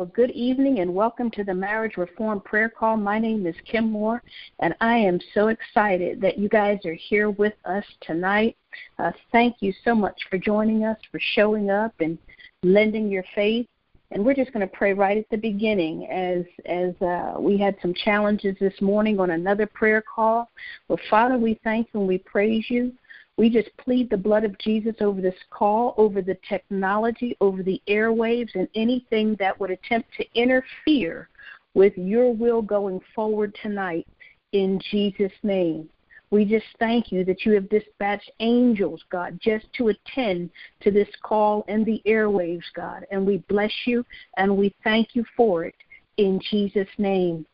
Well, good evening and welcome to the Marriage Reform Prayer Call. My name is Kim Moore, and I am so excited that you guys are here with us tonight. Uh, thank you so much for joining us, for showing up, and lending your faith. And we're just going to pray right at the beginning as as uh, we had some challenges this morning on another prayer call. Well, Father, we thank you and we praise you we just plead the blood of Jesus over this call, over the technology, over the airwaves, and anything that would attempt to interfere with your will going forward tonight in Jesus' name. We just thank you that you have dispatched angels, God, just to attend to this call and the airwaves, God. And we bless you and we thank you for it in Jesus' name.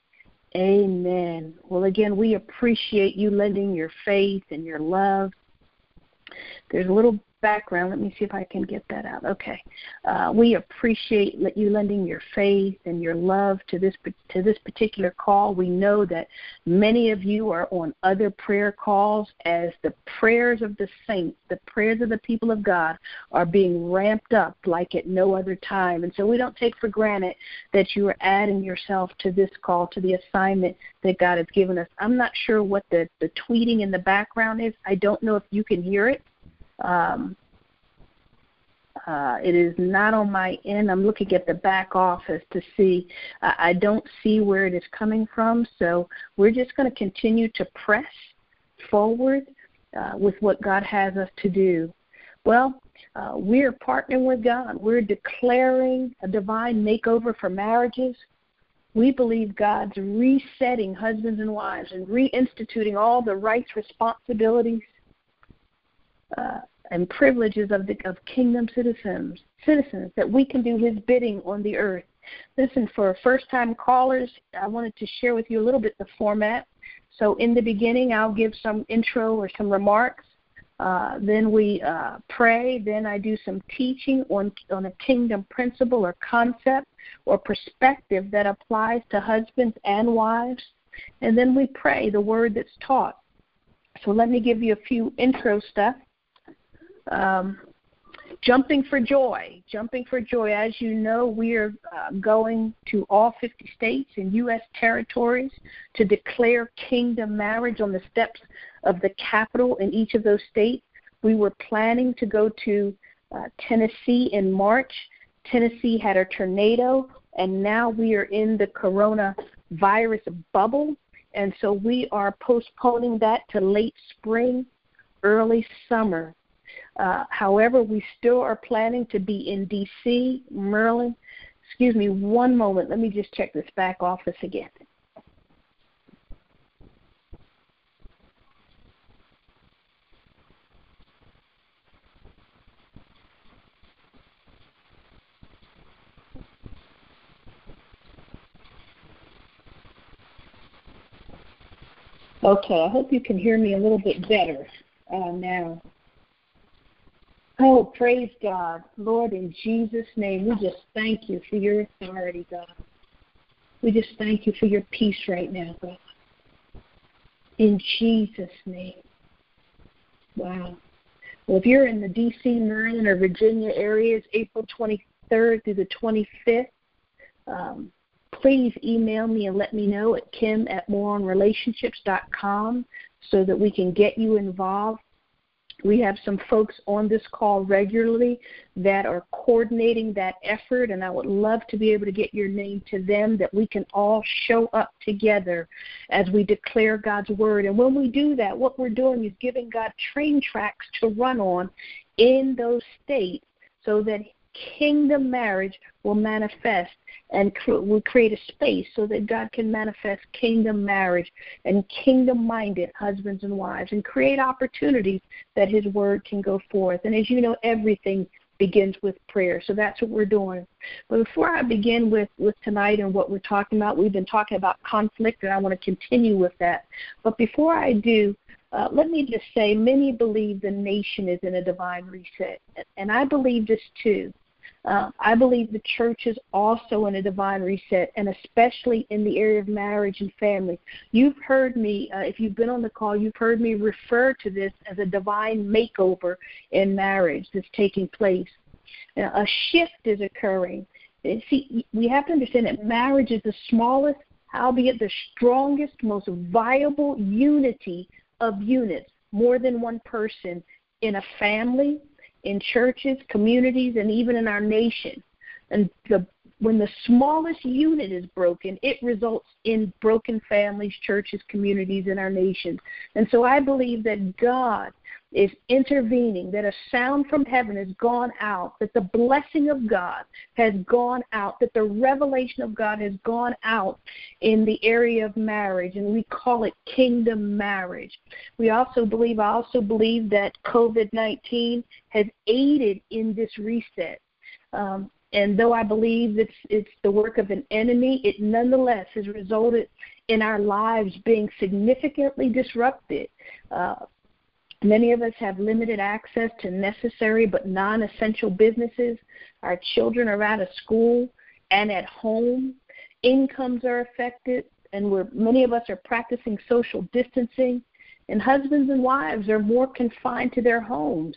Amen. Well, again, we appreciate you lending your faith and your love there's a little background. Let me see if I can get that out. Okay. Uh, we appreciate you lending your faith and your love to this to this particular call. We know that many of you are on other prayer calls as the prayers of the saints, the prayers of the people of God, are being ramped up like at no other time. And so we don't take for granted that you are adding yourself to this call, to the assignment that God has given us. I'm not sure what the the tweeting in the background is. I don't know if you can hear it. Um, uh, it is not on my end. I'm looking at the back office to see. Uh, I don't see where it is coming from. So we're just going to continue to press forward uh, with what God has us to do. Well, uh, we're partnering with God. We're declaring a divine makeover for marriages. We believe God's resetting husbands and wives and reinstituting all the rights, responsibilities, uh, and privileges of the of kingdom citizens citizens that we can do his bidding on the earth. Listen, for first time callers, I wanted to share with you a little bit the format. So in the beginning I'll give some intro or some remarks. Uh, then we uh, pray. Then I do some teaching on on a kingdom principle or concept or perspective that applies to husbands and wives. And then we pray the word that's taught. So let me give you a few intro stuff um, jumping for joy. Jumping for joy. As you know, we are uh, going to all 50 states and U.S. territories to declare kingdom marriage on the steps of the Capitol in each of those states. We were planning to go to uh, Tennessee in March. Tennessee had a tornado, and now we are in the coronavirus bubble. And so we are postponing that to late spring, early summer. Uh, however, we still are planning to be in D.C., Maryland. Excuse me one moment. Let me just check this back office again. Okay, I hope you can hear me a little bit better uh, now. Oh, praise God. Lord, in Jesus' name, we just thank you for your authority, God. We just thank you for your peace right now, God. In Jesus' name. Wow. Well, if you're in the D.C., Maryland, or Virginia areas, April 23rd through the 25th, um, please email me and let me know at kim at moreonrelationships.com so that we can get you involved. We have some folks on this call regularly that are coordinating that effort, and I would love to be able to get your name to them that we can all show up together as we declare God's word. And when we do that, what we're doing is giving God train tracks to run on in those states so that kingdom marriage will manifest and will create a space so that God can manifest kingdom marriage and kingdom minded husbands and wives and create opportunities that His word can go forth. And as you know, everything begins with prayer. So that's what we're doing. But before I begin with, with tonight and what we're talking about, we've been talking about conflict, and I want to continue with that. But before I do, uh, let me just say many believe the nation is in a divine reset. And I believe this too. Uh, I believe the church is also in a divine reset, and especially in the area of marriage and family. You've heard me, uh, if you've been on the call, you've heard me refer to this as a divine makeover in marriage that's taking place. Now, a shift is occurring See, we have to understand that marriage is the smallest, albeit the strongest, most viable unity of units, more than one person in a family, in churches, communities, and even in our nation. And the when the smallest unit is broken, it results in broken families, churches, communities, in our nation. And so I believe that God is intervening, that a sound from heaven has gone out, that the blessing of God has gone out, that the revelation of God has gone out in the area of marriage, and we call it kingdom marriage. We also believe, I also believe that COVID 19 has aided in this reset. Um, and though I believe it's it's the work of an enemy, it nonetheless has resulted in our lives being significantly disrupted. Uh, many of us have limited access to necessary but non-essential businesses. Our children are out of school and at home. Incomes are affected, and we're many of us are practicing social distancing. And husbands and wives are more confined to their homes,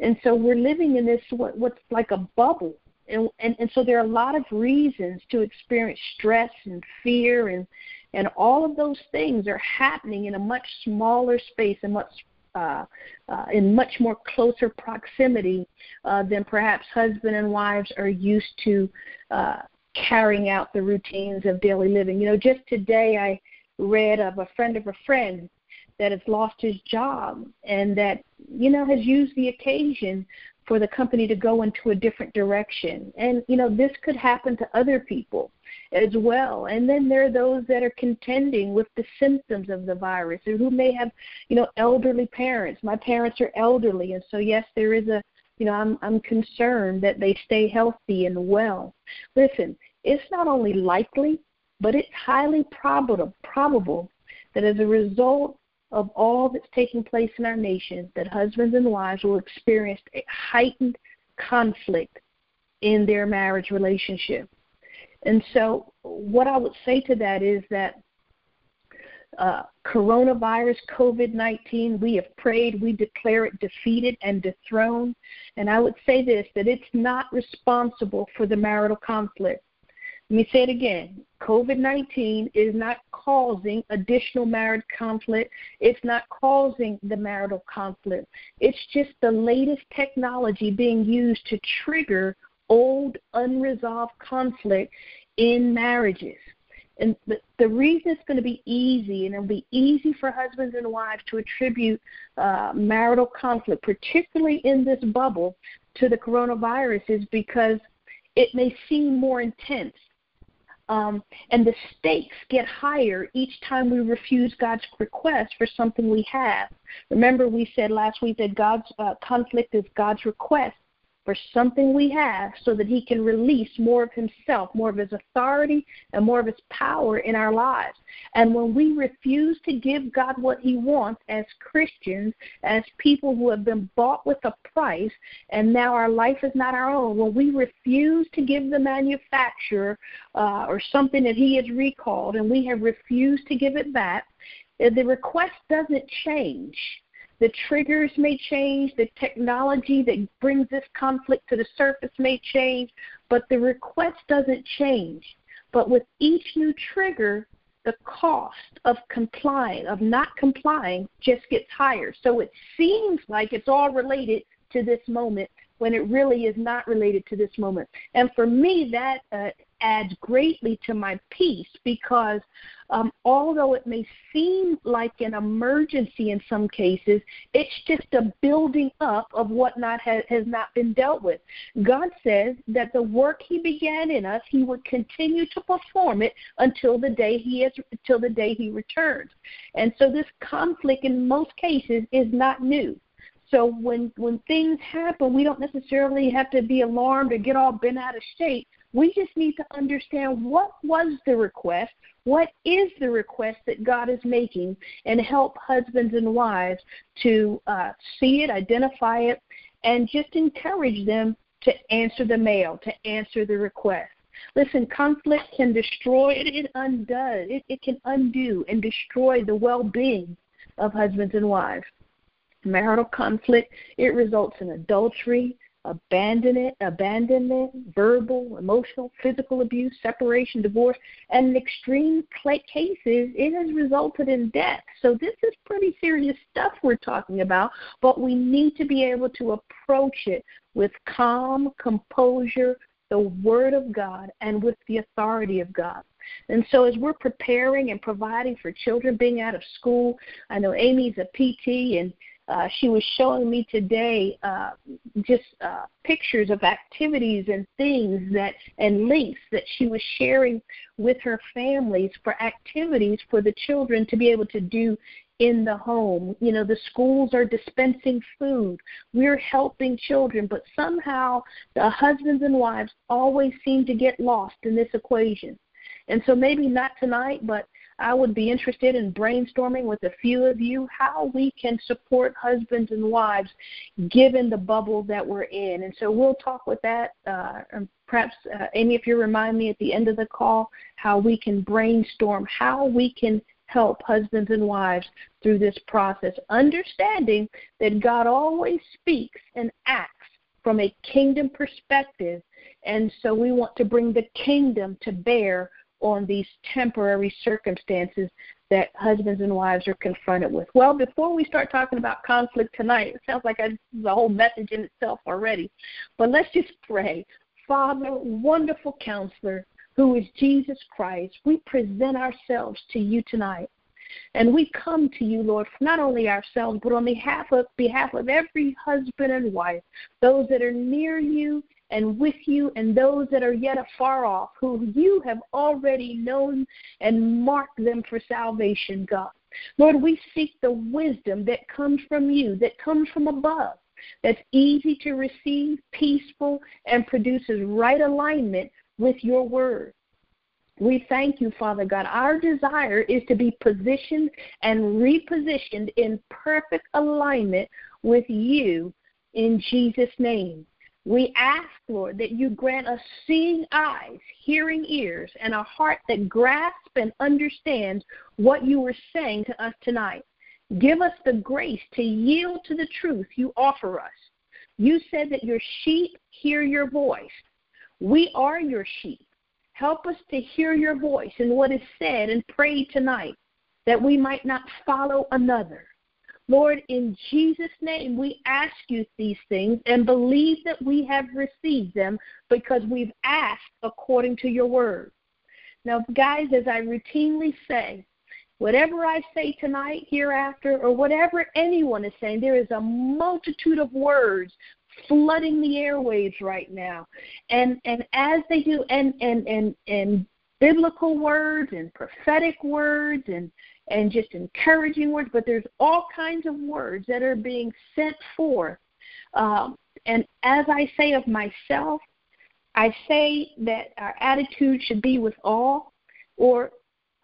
and so we're living in this what, what's like a bubble and, and and so there are a lot of reasons to experience stress and fear and and all of those things are happening in a much smaller space and much uh, uh, in much more closer proximity uh, than perhaps husband and wives are used to uh, carrying out the routines of daily living. You know, just today I read of a friend of a friend that has lost his job and that you know has used the occasion for the company to go into a different direction. And, you know, this could happen to other people as well. And then there are those that are contending with the symptoms of the virus or who may have, you know, elderly parents. My parents are elderly, and so yes, there is a, you know, I'm I'm concerned that they stay healthy and well. Listen, it's not only likely, but it's highly probable probable that as a result of all that's taking place in our nation that husbands and wives will experience a heightened conflict in their marriage relationship. And so, what I would say to that is that uh, coronavirus, COVID 19, we have prayed, we declare it defeated and dethroned. And I would say this that it's not responsible for the marital conflict. Let me say it again. COVID 19 is not causing additional marriage conflict. It's not causing the marital conflict. It's just the latest technology being used to trigger old, unresolved conflict in marriages. And the, the reason it's going to be easy, and it'll be easy for husbands and wives to attribute uh, marital conflict, particularly in this bubble, to the coronavirus, is because it may seem more intense um, and the stakes get higher each time we refuse God's request for something we have. Remember, we said last week that God's uh, conflict is God's request for something we have so that he can release more of himself, more of his authority, and more of his power in our lives. And when we refuse to give God what he wants as Christians, as people who have been bought with a price, and now our life is not our own, when we refuse to give the manufacturer uh, or something that he has recalled and we have refused to give it back, the request doesn't change the triggers may change, the technology that brings this conflict to the surface may change, but the request doesn't change. But with each new trigger, the cost of complying, of not complying, just gets higher. So it seems like it's all related to this moment when it really is not related to this moment. And for me, that uh, adds greatly to my peace because um, although it may seem like an emergency in some cases, it's just a building up of what not has, has not been dealt with. God says that the work He began in us, He would continue to perform it until the day He is until the day He returns. And so this conflict, in most cases, is not new. So when when things happen, we don't necessarily have to be alarmed or get all bent out of shape. We just need to understand what was the request, what is the request that God is making, and help husbands and wives to uh, see it, identify it, and just encourage them to answer the mail, to answer the request. Listen, conflict can destroy it, it undoes, it, it can undo and destroy the well being of husbands and wives marital conflict, it results in adultery, abandonment, abandonment, verbal, emotional, physical abuse, separation, divorce, and in extreme cases, it has resulted in death. So this is pretty serious stuff we're talking about, but we need to be able to approach it with calm, composure, the Word of God, and with the authority of God. And so, as we're preparing and providing for children being out of school, I know Amy's a PT, and uh, she was showing me today uh, just uh, pictures of activities and things that and links that she was sharing with her families for activities for the children to be able to do in the home. You know, the schools are dispensing food. We're helping children, but somehow the husbands and wives always seem to get lost in this equation. And so maybe not tonight, but I would be interested in brainstorming with a few of you how we can support husbands and wives given the bubble that we're in. And so we'll talk with that. Uh, and perhaps, uh, Amy, if you remind me at the end of the call, how we can brainstorm, how we can help husbands and wives through this process, understanding that God always speaks and acts from a kingdom perspective. And so we want to bring the kingdom to bear on these temporary circumstances that husbands and wives are confronted with. Well, before we start talking about conflict tonight, it sounds like a, a whole message in itself already. But let's just pray. Father, wonderful counselor, who is Jesus Christ, we present ourselves to you tonight. And we come to you, Lord, not only ourselves, but on behalf of behalf of every husband and wife, those that are near you and with you and those that are yet afar off, who you have already known and marked them for salvation, God. Lord, we seek the wisdom that comes from you, that comes from above, that's easy to receive, peaceful, and produces right alignment with your word. We thank you, Father God. Our desire is to be positioned and repositioned in perfect alignment with you in Jesus' name. We ask, Lord, that you grant us seeing eyes, hearing ears, and a heart that grasps and understands what you are saying to us tonight. Give us the grace to yield to the truth you offer us. You said that your sheep hear your voice. We are your sheep. Help us to hear your voice in what is said and prayed tonight, that we might not follow another. Lord, in Jesus' name, we ask you these things and believe that we have received them because we've asked according to your word. Now, guys, as I routinely say, whatever I say tonight, hereafter, or whatever anyone is saying, there is a multitude of words flooding the airwaves right now. And and as they do and and and and biblical words and prophetic words and and just encouraging words, but there's all kinds of words that are being sent forth. Um, and as I say of myself, I say that our attitude should be with all, or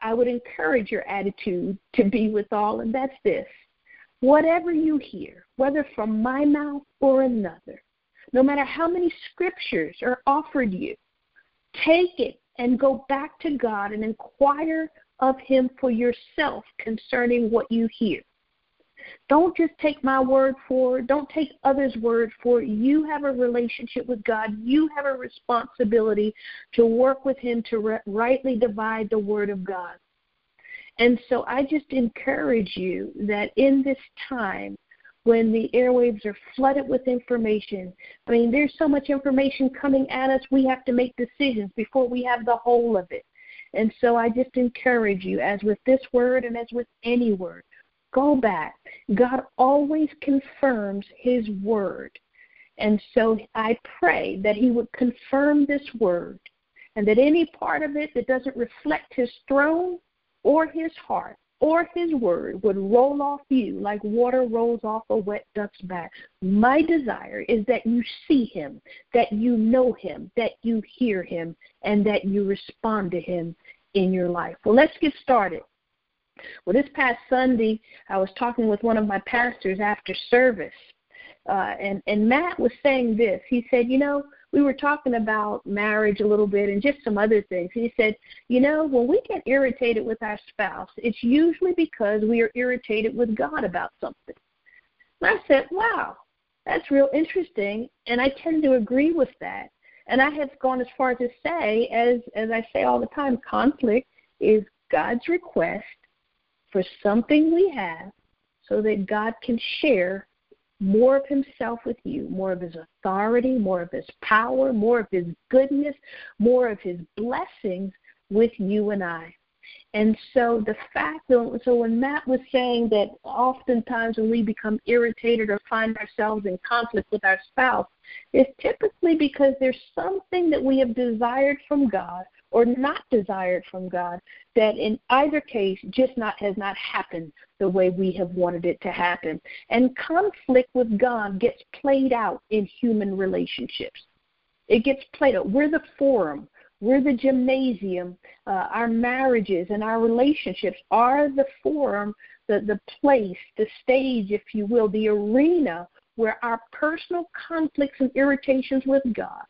I would encourage your attitude to be with all, and that's this. Whatever you hear, whether from my mouth or another, no matter how many scriptures are offered you, take it and go back to God and inquire of Him for yourself concerning what you hear. Don't just take my word for it. Don't take others' word for it. You have a relationship with God. You have a responsibility to work with Him to rightly divide the word of God. And so I just encourage you that in this time, when the airwaves are flooded with information. I mean, there's so much information coming at us, we have to make decisions before we have the whole of it. And so I just encourage you, as with this word and as with any word, go back. God always confirms His word. And so I pray that He would confirm this word and that any part of it that doesn't reflect His throne or His heart or his word would roll off you like water rolls off a wet duck's back. My desire is that you see him, that you know him, that you hear him, and that you respond to him in your life. Well, let's get started. Well, this past Sunday, I was talking with one of my pastors after service, uh, and and Matt was saying this. He said, you know, we were talking about marriage a little bit and just some other things. He said, you know, when we get irritated with our spouse, it's usually because we are irritated with God about something. And I said, wow, that's real interesting, and I tend to agree with that. And I have gone as far to say, as as I say all the time, conflict is God's request for something we have so that God can share more of himself with you, more of his authority, more of his power, more of his goodness, more of his blessings with you and I. And so the fact that, so when Matt was saying that oftentimes when we become irritated or find ourselves in conflict with our spouse, it's typically because there's something that we have desired from God or not desired from God that in either case just not has not happened the way we have wanted it to happen. And conflict with God gets played out in human relationships. It gets played out. We're the forum. We're the gymnasium. Uh, our marriages and our relationships are the forum, the, the place, the stage, if you will, the arena where our personal conflicts and irritations with God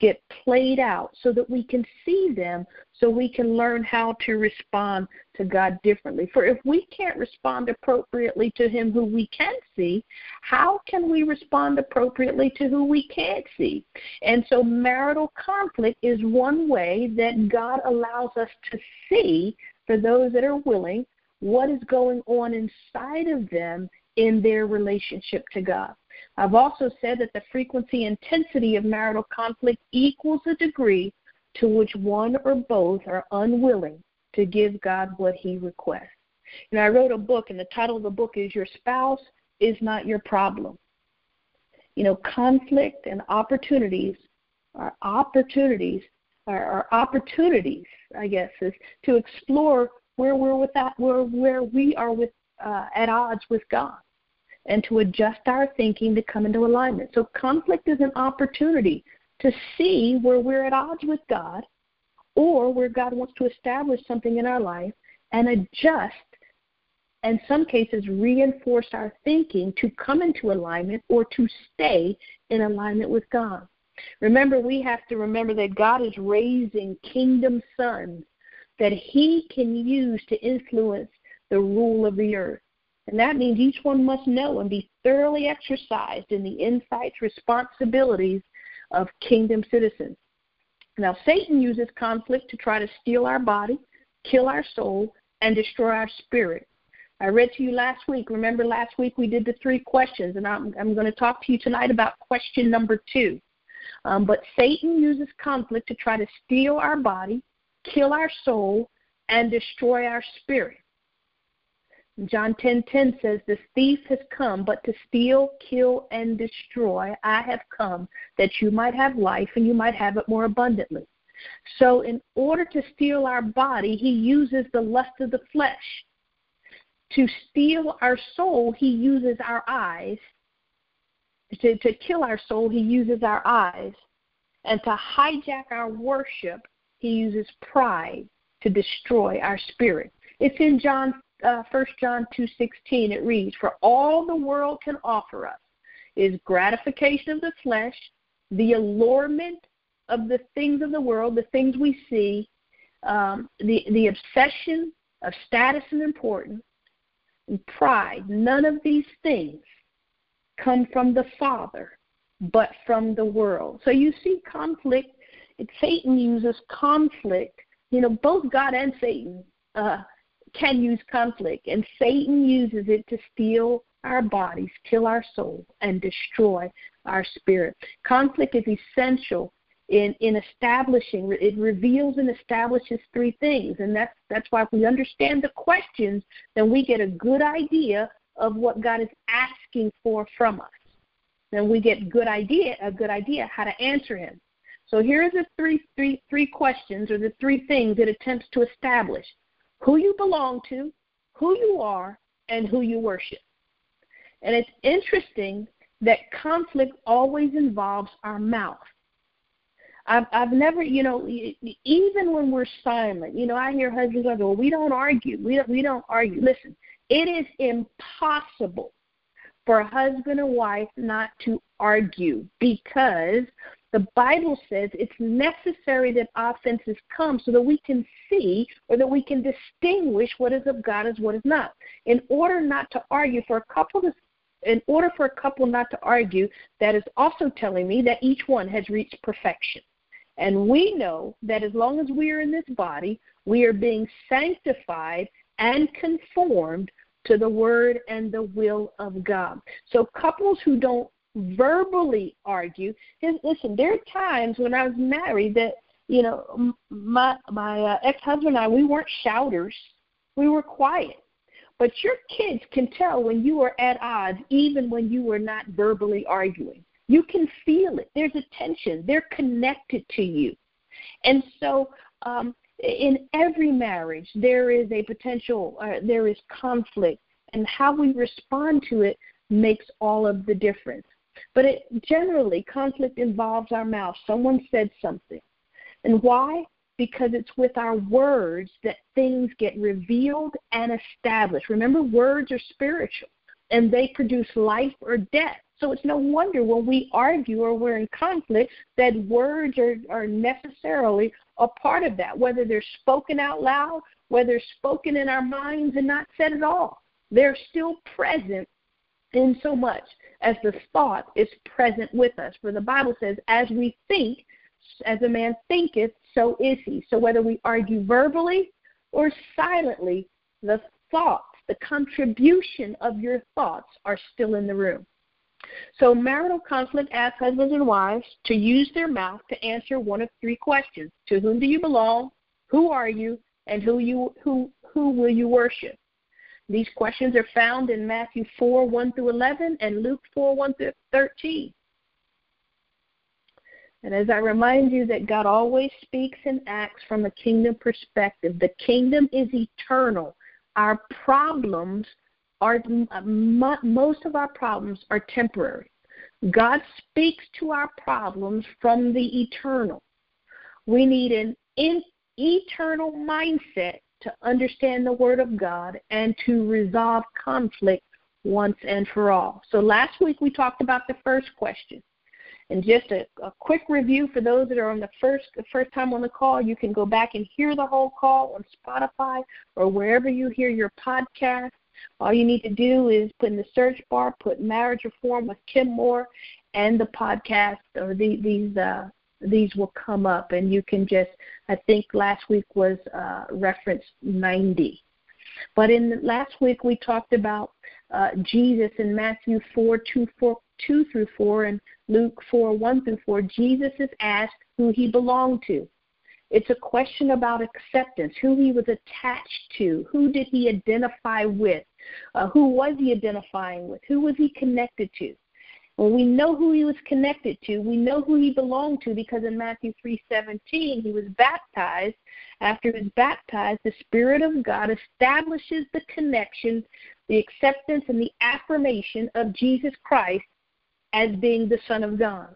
get played out so that we can see them so we can learn how to respond to God differently. For if we can't respond appropriately to Him who we can see, how can we respond appropriately to who we can't see? And so marital conflict is one way that God allows us to see, for those that are willing, what is going on inside of them in their relationship to God. I've also said that the frequency intensity of marital conflict equals the degree to which one or both are unwilling to give God what he requests. And I wrote a book, and the title of the book is Your Spouse is Not Your Problem. You know, conflict and opportunities are opportunities, are, are opportunities, I guess, is to explore where we're with that, where, where we are with, uh, at odds with God and to adjust our thinking to come into alignment. So conflict is an opportunity to see where we're at odds with God or where God wants to establish something in our life and adjust in some cases reinforce our thinking to come into alignment or to stay in alignment with God. Remember, we have to remember that God is raising kingdom sons that He can use to influence the rule of the earth. And that means each one must know and be thoroughly exercised in the insights, responsibilities of kingdom citizens. Now, Satan uses conflict to try to steal our body, kill our soul, and destroy our spirit. I read to you last week. Remember, last week we did the three questions, and I'm, I'm going to talk to you tonight about question number two. Um, but Satan uses conflict to try to steal our body, kill our soul, and destroy our spirit. John 10:10 10, 10 says, "The thief has come but to steal, kill and destroy. I have come that you might have life and you might have it more abundantly." So in order to steal our body, he uses the lust of the flesh. To steal our soul, he uses our eyes. To, to kill our soul, he uses our eyes. And to hijack our worship, he uses pride to destroy our spirit. It's in John uh, 1 John 2:16 it reads, "For all the world can offer us is gratification of the flesh, the allurement of the things of the world, the things we see, um, the the obsession of status and importance, and pride. None of these things come from the Father, but from the world. So you see conflict. Satan uses conflict. You know, both God and Satan uh, can use conflict, and Satan uses it to steal our bodies, kill our soul, and destroy our spirit. Conflict is essential in, in establishing it reveals and establishes three things and that's that's why if we understand the questions then we get a good idea of what god is asking for from us. Then we get good idea a good idea how to answer him. So here are the three three three questions or the three things it attempts to establish who you belong to, who you are, and who you worship. And it's interesting that conflict always involves our mouth. I've, I've never, you know, even when we're silent, you know, I hear husbands go, well, we don't argue. We don't, we don't argue. Listen, it is impossible for a husband and wife not to argue because the Bible says it's necessary that offenses come so that we can see or that we can distinguish what is of God as what is not. In order not to argue, for a couple to in order for a couple not to argue, that is also telling me that each one has reached perfection. And we know that as long as we are in this body, we are being sanctified and conformed to the word and the will of God. So couples who don't verbally argue, listen, there are times when I was married that you know my my uh, ex-husband and I we weren't shouters. We were quiet. But your kids can tell when you are at odds even when you are not verbally arguing. You can feel it. There's a tension. They're connected to you. And so um, in every marriage, there is a potential, uh, there is conflict, and how we respond to it makes all of the difference. But it, generally, conflict involves our mouth. Someone said something. And why? Because it's with our words that things get revealed and established. Remember, words are spiritual, and they produce life or death. So it's no wonder when we argue or we're in conflict that words are, are necessarily a part of that, whether they're spoken out loud, whether spoken in our minds and not said at all. They're still present in so much as the thought is present with us. For the Bible says, as we think, as a man thinketh, so is he. So whether we argue verbally or silently, the thoughts, the contribution of your thoughts are still in the room. So marital conflict asks husbands and wives to use their mouth to answer one of three questions. To whom do you belong? Who are you? And who you who who will you worship? These questions are found in Matthew 4, 1 through 11 and Luke 4, 1 through 13. And as I remind you that God always speaks and acts from a kingdom perspective, the kingdom is eternal. Our problems are most of our problems are temporary. God speaks to our problems from the eternal. We need an in, eternal mindset to understand the Word of God and to resolve conflict once and for all. So last week we talked about the first question. And just a, a quick review for those that are on the first the first time on the call, you can go back and hear the whole call on Spotify or wherever you hear your podcast. All you need to do is put in the search bar, put marriage reform with Kim Moore, and the podcast or the, these uh, these will come up, and you can just. I think last week was uh, reference 90. But in last week we talked about uh, Jesus in Matthew 4 2, 4 2 through 4 and Luke 4 1 through 4. Jesus is asked who he belonged to. It's a question about acceptance, who he was attached to, who did he identify with, uh, who was he identifying with, who was he connected to. When we know who he was connected to, we know who he belonged to because in Matthew 3:17 he was baptized. After he was baptized, the Spirit of God establishes the connection, the acceptance, and the affirmation of Jesus Christ as being the Son of God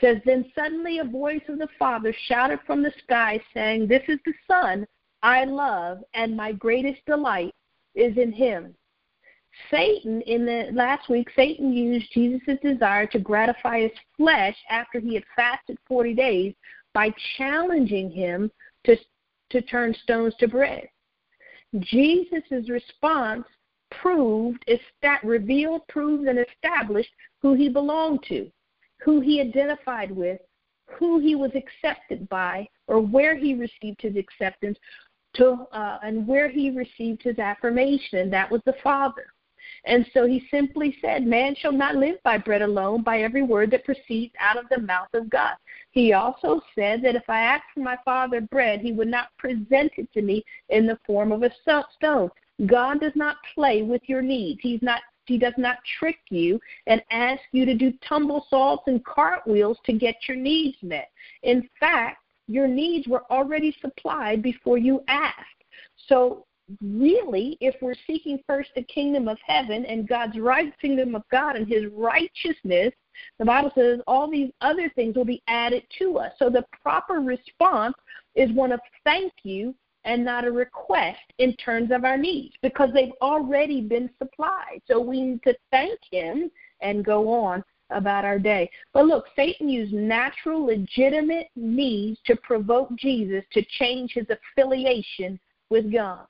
says, Then suddenly a voice of the Father shouted from the sky, saying, This is the Son I love, and my greatest delight is in him. Satan, in the last week, Satan used Jesus' desire to gratify his flesh after he had fasted 40 days by challenging him to, to turn stones to bread. Jesus' response proved, revealed, proved, and established who he belonged to who he identified with, who he was accepted by, or where he received his acceptance, to, uh, and where he received his affirmation, and that was the Father. And so he simply said, Man shall not live by bread alone, by every word that proceeds out of the mouth of God. He also said that if I asked for my Father bread, he would not present it to me in the form of a stone. God does not play with your needs. He's not he does not trick you and ask you to do tumble salts and cartwheels to get your needs met. In fact, your needs were already supplied before you asked. So, really, if we're seeking first the kingdom of heaven and God's right kingdom of God and his righteousness, the Bible says all these other things will be added to us. So the proper response is one of thank you and not a request in terms of our needs because they've already been supplied. So we need to thank Him and go on about our day. But look, Satan used natural, legitimate needs to provoke Jesus to change his affiliation with God.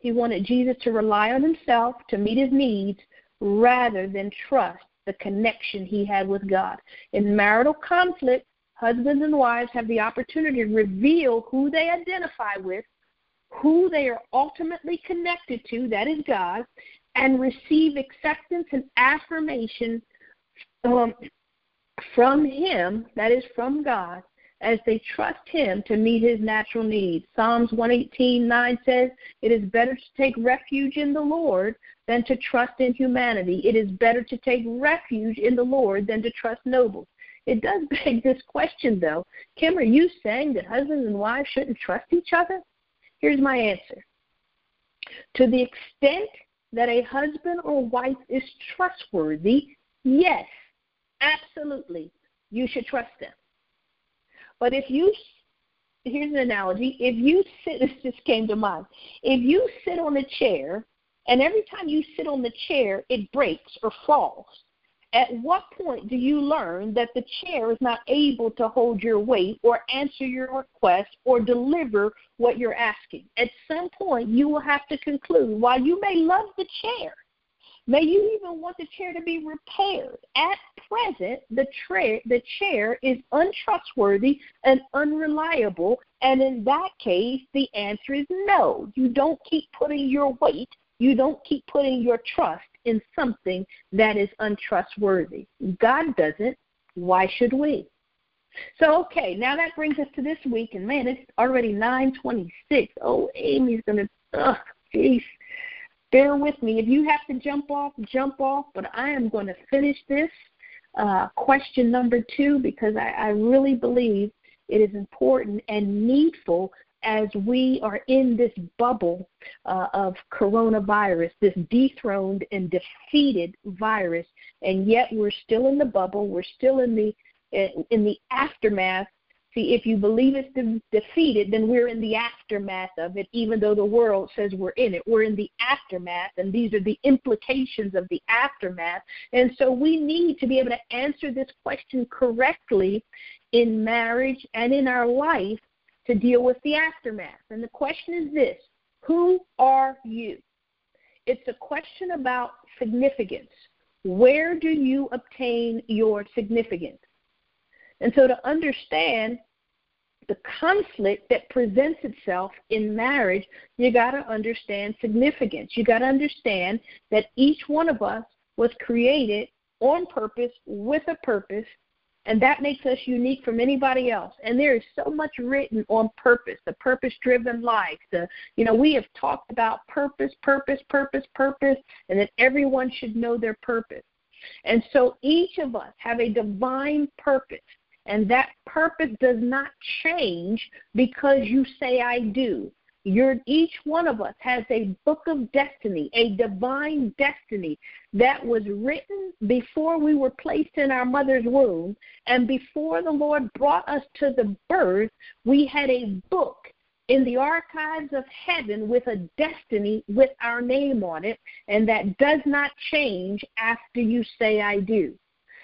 He wanted Jesus to rely on himself to meet his needs rather than trust the connection he had with God. In marital conflict, husbands and wives have the opportunity to reveal who they identify with, who they are ultimately connected to, that is God, and receive acceptance and affirmation um, from Him, that is from God, as they trust Him to meet His natural needs. Psalms 118:9 says, "It is better to take refuge in the Lord than to trust in humanity. It is better to take refuge in the Lord than to trust nobles." It does beg this question, though. Kim, are you saying that husbands and wives shouldn't trust each other? Here's my answer. To the extent that a husband or wife is trustworthy, yes, absolutely, you should trust them. But if you, here's an analogy, if you sit, this just came to mind, if you sit on a chair and every time you sit on the chair it breaks or falls, at what point do you learn that the chair is not able to hold your weight or answer your request or deliver what you're asking? At some point, you will have to conclude while you may love the chair, may you even want the chair to be repaired. At present, the, tra- the chair is untrustworthy and unreliable, and in that case, the answer is no. You don't keep putting your weight, you don't keep putting your trust in something that is untrustworthy. God doesn't. Why should we? So okay, now that brings us to this week, and man, it's already 9:26. Oh, Amy's gonna, ugh, jeez. Bear with me. If you have to jump off, jump off. But I am going to finish this uh, question number two because I, I really believe it is important and needful as we are in this bubble uh, of coronavirus, this dethroned and defeated virus, and yet we're still in the bubble. We're still in the in the aftermath. See, if you believe it's de- defeated, then we're in the aftermath of it, even though the world says we're in it. We're in the aftermath, and these are the implications of the aftermath. And so we need to be able to answer this question correctly in marriage and in our life to deal with the aftermath. And the question is this Who are you? It's a question about significance. Where do you obtain your significance? And so to understand the conflict that presents itself in marriage, you got to understand significance. You got to understand that each one of us was created on purpose with a purpose and that makes us unique from anybody else. And there is so much written on purpose, the purpose driven life. The you know, we have talked about purpose, purpose, purpose, purpose, and that everyone should know their purpose. And so each of us have a divine purpose. And that purpose does not change because you say I do. You're, each one of us has a book of destiny, a divine destiny that was written before we were placed in our mother's womb. And before the Lord brought us to the birth, we had a book in the archives of heaven with a destiny with our name on it, and that does not change after you say, I do.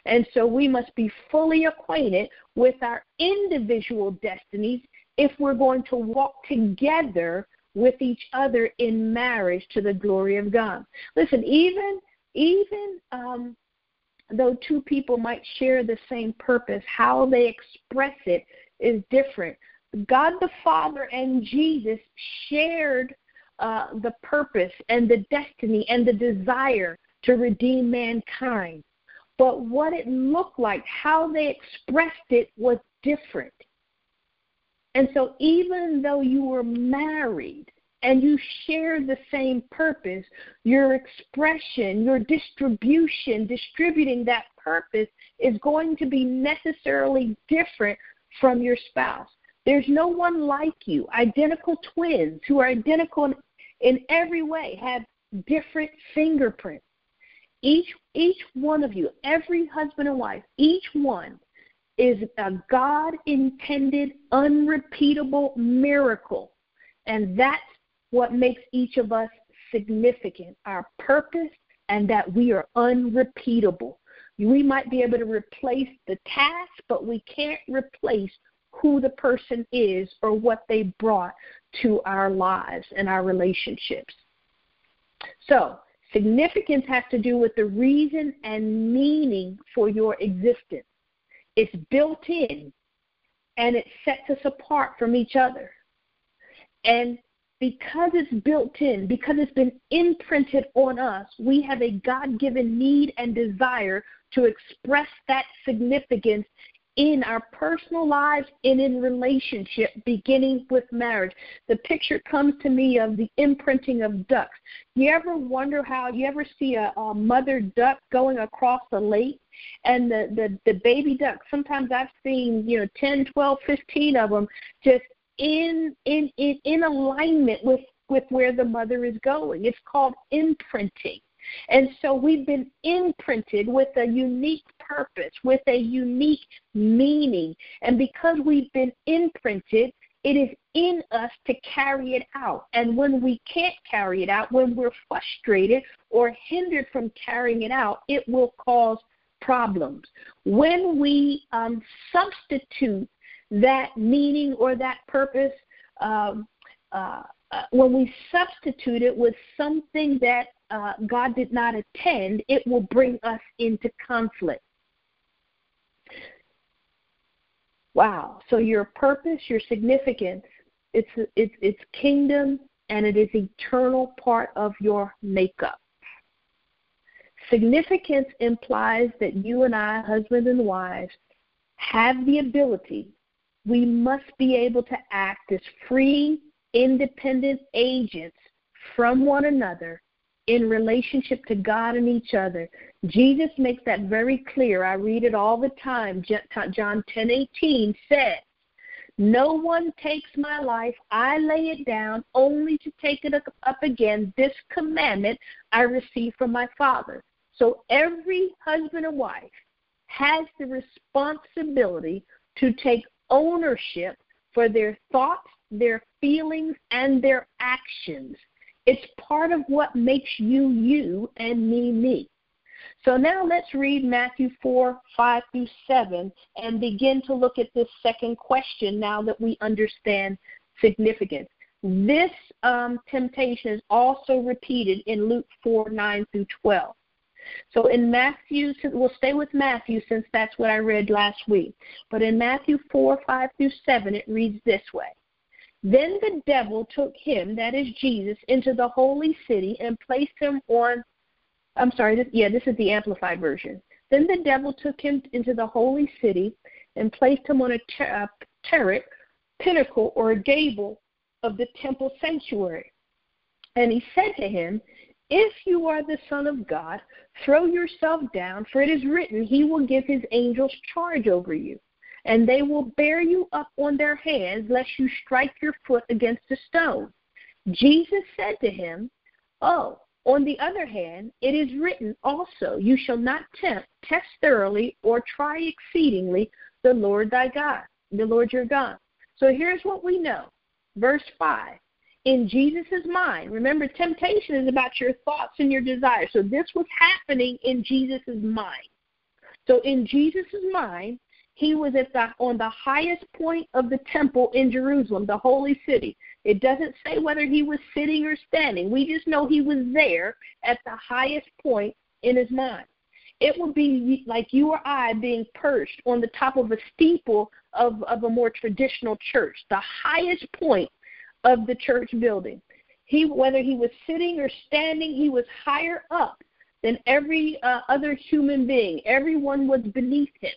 And so we must be fully acquainted with our individual destinies if we're going to walk together with each other in marriage to the glory of God. Listen, even even um, though two people might share the same purpose, how they express it is different. God the Father and Jesus shared uh, the purpose and the destiny and the desire to redeem mankind. But what it looked like, how they expressed it, was different. And so, even though you were married and you share the same purpose, your expression, your distribution, distributing that purpose is going to be necessarily different from your spouse. There's no one like you. Identical twins who are identical in, in every way have different fingerprints. Each each one of you, every husband and wife, each one is a God intended, unrepeatable miracle. And that's what makes each of us significant our purpose and that we are unrepeatable. We might be able to replace the task, but we can't replace who the person is or what they brought to our lives and our relationships. So, Significance has to do with the reason and meaning for your existence. It's built in and it sets us apart from each other. And because it's built in, because it's been imprinted on us, we have a God given need and desire to express that significance in our personal lives and in relationship, beginning with marriage. The picture comes to me of the imprinting of ducks. You ever wonder how, you ever see a, a mother duck going across a lake? And the, the, the baby duck, sometimes I've seen, you know, 10, 12, 15 of them just in, in, in, in alignment with, with where the mother is going. It's called imprinting. And so we've been imprinted with a unique purpose, with a unique meaning. And because we've been imprinted, it is in us to carry it out. And when we can't carry it out, when we're frustrated or hindered from carrying it out, it will cause problems. When we um, substitute that meaning or that purpose, um, uh, uh, when we substitute it with something that uh, God did not attend, it will bring us into conflict. Wow. So your purpose, your significance, it's it's it's kingdom and it is eternal part of your makeup. Significance implies that you and I, husbands and wives, have the ability, we must be able to act as free, independent agents from one another in relationship to God and each other. Jesus makes that very clear. I read it all the time. John 10:18 says, "No one takes my life; I lay it down only to take it up again. This commandment I received from my Father." So every husband and wife has the responsibility to take ownership for their thoughts, their feelings, and their actions it's part of what makes you you and me me. So now let's read Matthew 4, 5 through 7 and begin to look at this second question now that we understand significance. This um, temptation is also repeated in Luke 4, 9 through 12. So in Matthew, we'll stay with Matthew since that's what I read last week. But in Matthew 4, 5 through 7, it reads this way then the devil took him, that is Jesus, into the holy city and placed him on. I'm sorry, this, yeah, this is the Amplified Version. Then the devil took him into the holy city and placed him on a ter- turret, pinnacle, or a gable of the temple sanctuary. And he said to him, If you are the Son of God, throw yourself down, for it is written, He will give His angels charge over you and they will bear you up on their hands, lest you strike your foot against a stone. Jesus said to him, Oh, on the other hand, it is written also, You shall not tempt, test thoroughly, or try exceedingly the Lord thy God, the Lord your God. So here's what we know. Verse 5. In Jesus' mind, remember, temptation is about your thoughts and your desires. So this was happening in Jesus' mind. So in Jesus' mind, he was at the on the highest point of the temple in Jerusalem, the holy city. It doesn't say whether he was sitting or standing. We just know he was there at the highest point in his mind. It would be like you or I being perched on the top of a steeple of, of a more traditional church, the highest point of the church building. He, whether he was sitting or standing, he was higher up than every uh, other human being. Everyone was beneath him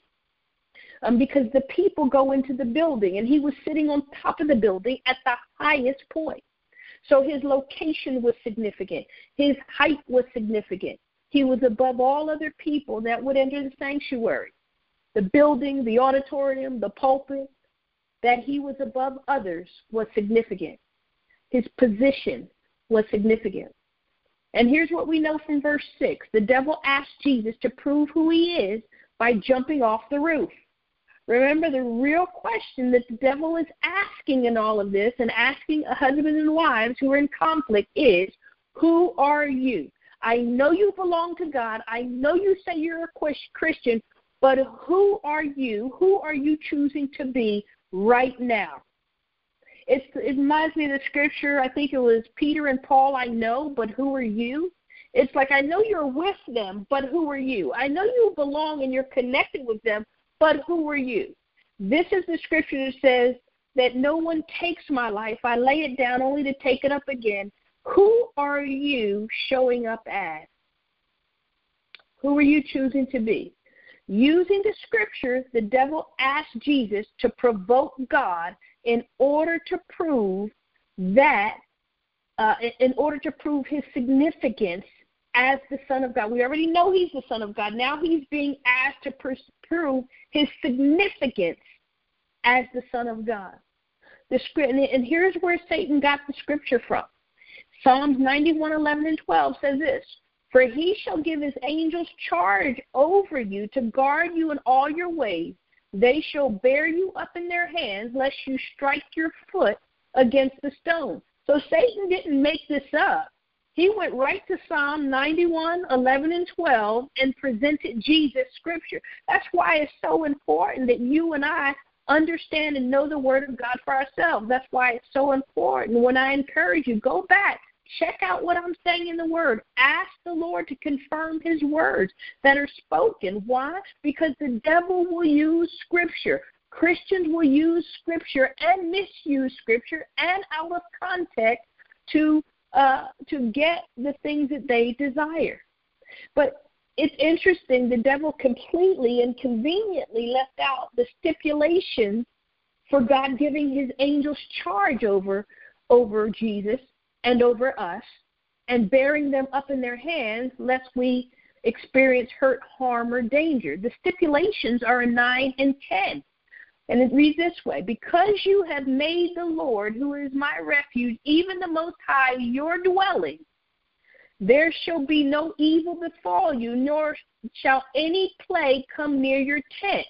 um, because the people go into the building, and he was sitting on top of the building at the highest point. So his location was significant. His height was significant. He was above all other people that would enter the sanctuary. The building, the auditorium, the pulpit, that he was above others was significant. His position was significant. And here's what we know from verse 6 the devil asked Jesus to prove who he is by jumping off the roof. Remember, the real question that the devil is asking in all of this and asking husbands and wives who are in conflict is Who are you? I know you belong to God. I know you say you're a Christian, but who are you? Who are you choosing to be right now? It's, it reminds me of the scripture. I think it was Peter and Paul, I know, but who are you? It's like I know you're with them, but who are you? I know you belong and you're connected with them, but who are you? This is the scripture that says that no one takes my life. I lay it down only to take it up again. Who are you showing up as? Who are you choosing to be? Using the scripture, the devil asked Jesus to provoke God in order to prove that, uh, in order to prove his significance as the Son of God. We already know he's the Son of God. Now he's being asked to prove his significance as the Son of God. The script, and here's where Satan got the scripture from. Psalms 91, 11, and 12 says this For he shall give his angels charge over you to guard you in all your ways. They shall bear you up in their hands, lest you strike your foot against the stone. So Satan didn't make this up. He went right to Psalm 91, 11, and 12 and presented Jesus' scripture. That's why it's so important that you and I understand and know the Word of God for ourselves. That's why it's so important. When I encourage you, go back, check out what I'm saying in the Word. Ask the Lord to confirm His words that are spoken. Why? Because the devil will use Scripture. Christians will use Scripture and misuse Scripture and out of context to uh, to get the things that they desire. But it's interesting, the devil completely and conveniently left out the stipulation for God giving his angels charge over over Jesus and over us and bearing them up in their hands lest we experience hurt, harm, or danger. The stipulations are in 9 and 10. And it reads this way Because you have made the Lord, who is my refuge, even the Most High, your dwelling, there shall be no evil befall you, nor shall any plague come near your tent.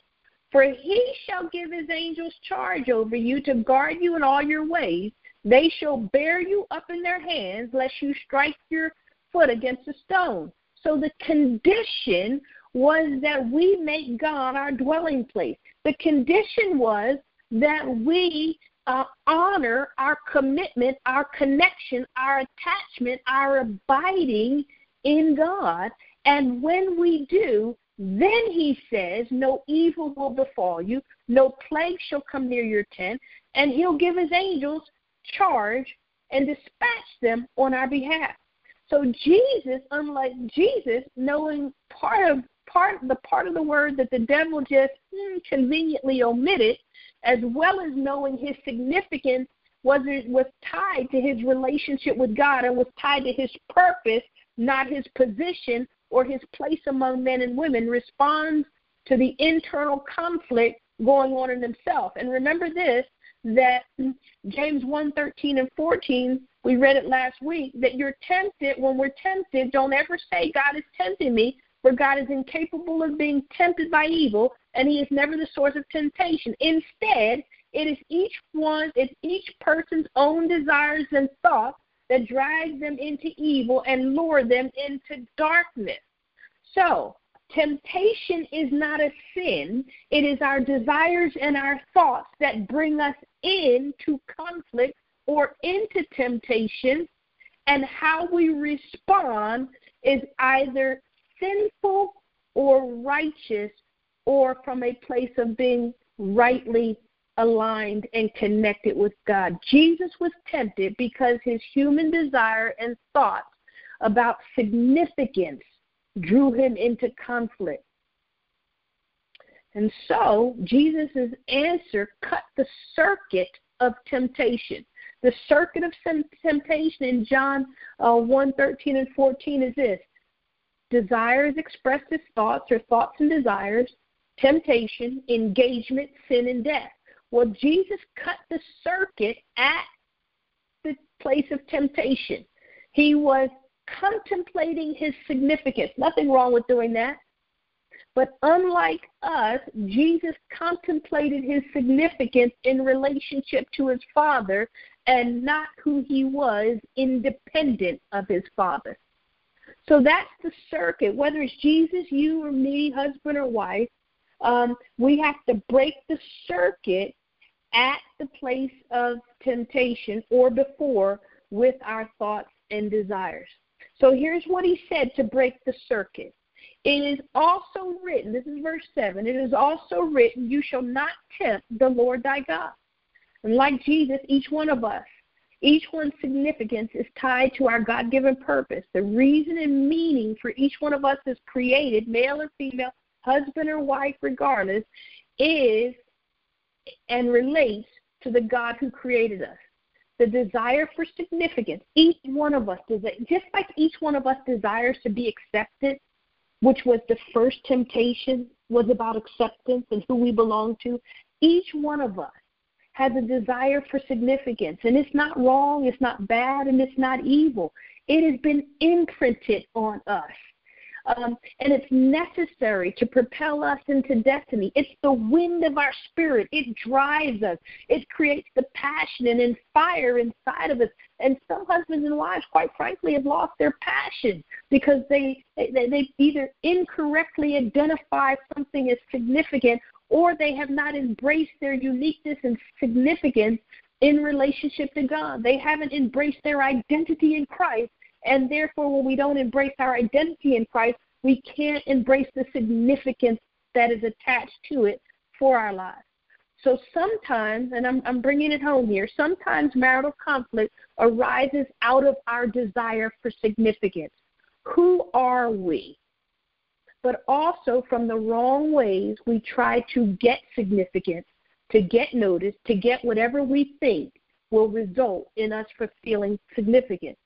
For he shall give his angels charge over you to guard you in all your ways. They shall bear you up in their hands, lest you strike your foot against a stone. So the condition was that we make God our dwelling place. The condition was that we uh, honor our commitment, our connection, our attachment, our abiding in God. And when we do, then he says, No evil will befall you, no plague shall come near your tent, and he'll give his angels charge and dispatch them on our behalf. So Jesus, unlike Jesus, knowing part of part the part of the word that the devil just hmm, conveniently omitted, as well as knowing his significance was was tied to his relationship with God and was tied to his purpose, not his position or his place among men and women, responds to the internal conflict going on in himself. And remember this that James 1 13 and 14, we read it last week, that you're tempted. When we're tempted, don't ever say, God is tempting me, for God is incapable of being tempted by evil, and he is never the source of temptation. Instead, it is each one, it's each person's own desires and thoughts that drag them into evil and lure them into darkness. So, temptation is not a sin. It is our desires and our thoughts that bring us into conflict or into temptation, and how we respond is either sinful or righteous or from a place of being rightly aligned and connected with God. Jesus was tempted because his human desire and thoughts about significance drew him into conflict. And so Jesus' answer cut the circuit of temptation. The circuit of temptation in John uh, 1 13 and 14 is this desires expressed as thoughts or thoughts and desires, temptation, engagement, sin, and death. Well, Jesus cut the circuit at the place of temptation. He was contemplating his significance. Nothing wrong with doing that. But unlike us, Jesus contemplated his significance in relationship to his Father and not who he was independent of his Father. So that's the circuit. Whether it's Jesus, you, or me, husband or wife, um, we have to break the circuit at the place of temptation or before with our thoughts and desires. So here's what he said to break the circuit. It is also written, this is verse 7, it is also written, You shall not tempt the Lord thy God. And like Jesus, each one of us, each one's significance is tied to our God given purpose. The reason and meaning for each one of us is created, male or female, husband or wife, regardless, is and relates to the God who created us. The desire for significance, each one of us just like each one of us desires to be accepted, which was the first temptation, was about acceptance and who we belong to. Each one of us has a desire for significance. And it's not wrong, it's not bad, and it's not evil. It has been imprinted on us. Um, and it's necessary to propel us into destiny. It's the wind of our spirit. It drives us. It creates the passion and fire inside of us. And some husbands and wives, quite frankly, have lost their passion because they they, they either incorrectly identify something as significant or they have not embraced their uniqueness and significance in relationship to God. They haven't embraced their identity in Christ, and therefore, when we don't embrace our identity in Christ, we can't embrace the significance that is attached to it for our lives. So sometimes, and I'm, I'm bringing it home here, sometimes marital conflict arises out of our desire for significance. Who are we? But also from the wrong ways we try to get significance, to get noticed, to get whatever we think will result in us feeling significant.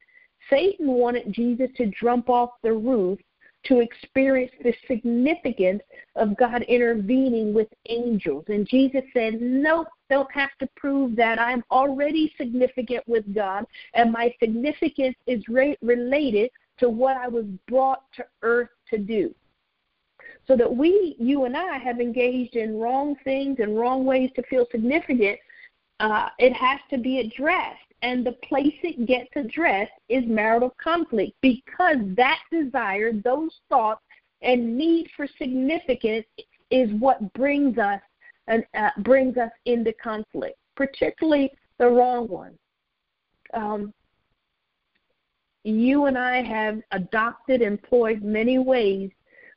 Satan wanted Jesus to jump off the roof to experience the significance of God intervening with angels. And Jesus said, Nope, don't have to prove that. I'm already significant with God, and my significance is re- related to what I was brought to earth to do so that we, you and I, have engaged in wrong things and wrong ways to feel significant, uh, it has to be addressed. And the place it gets addressed is marital conflict because that desire, those thoughts, and need for significance is what brings us and uh, brings us into conflict, particularly the wrong one. Um, you and I have adopted, employed many ways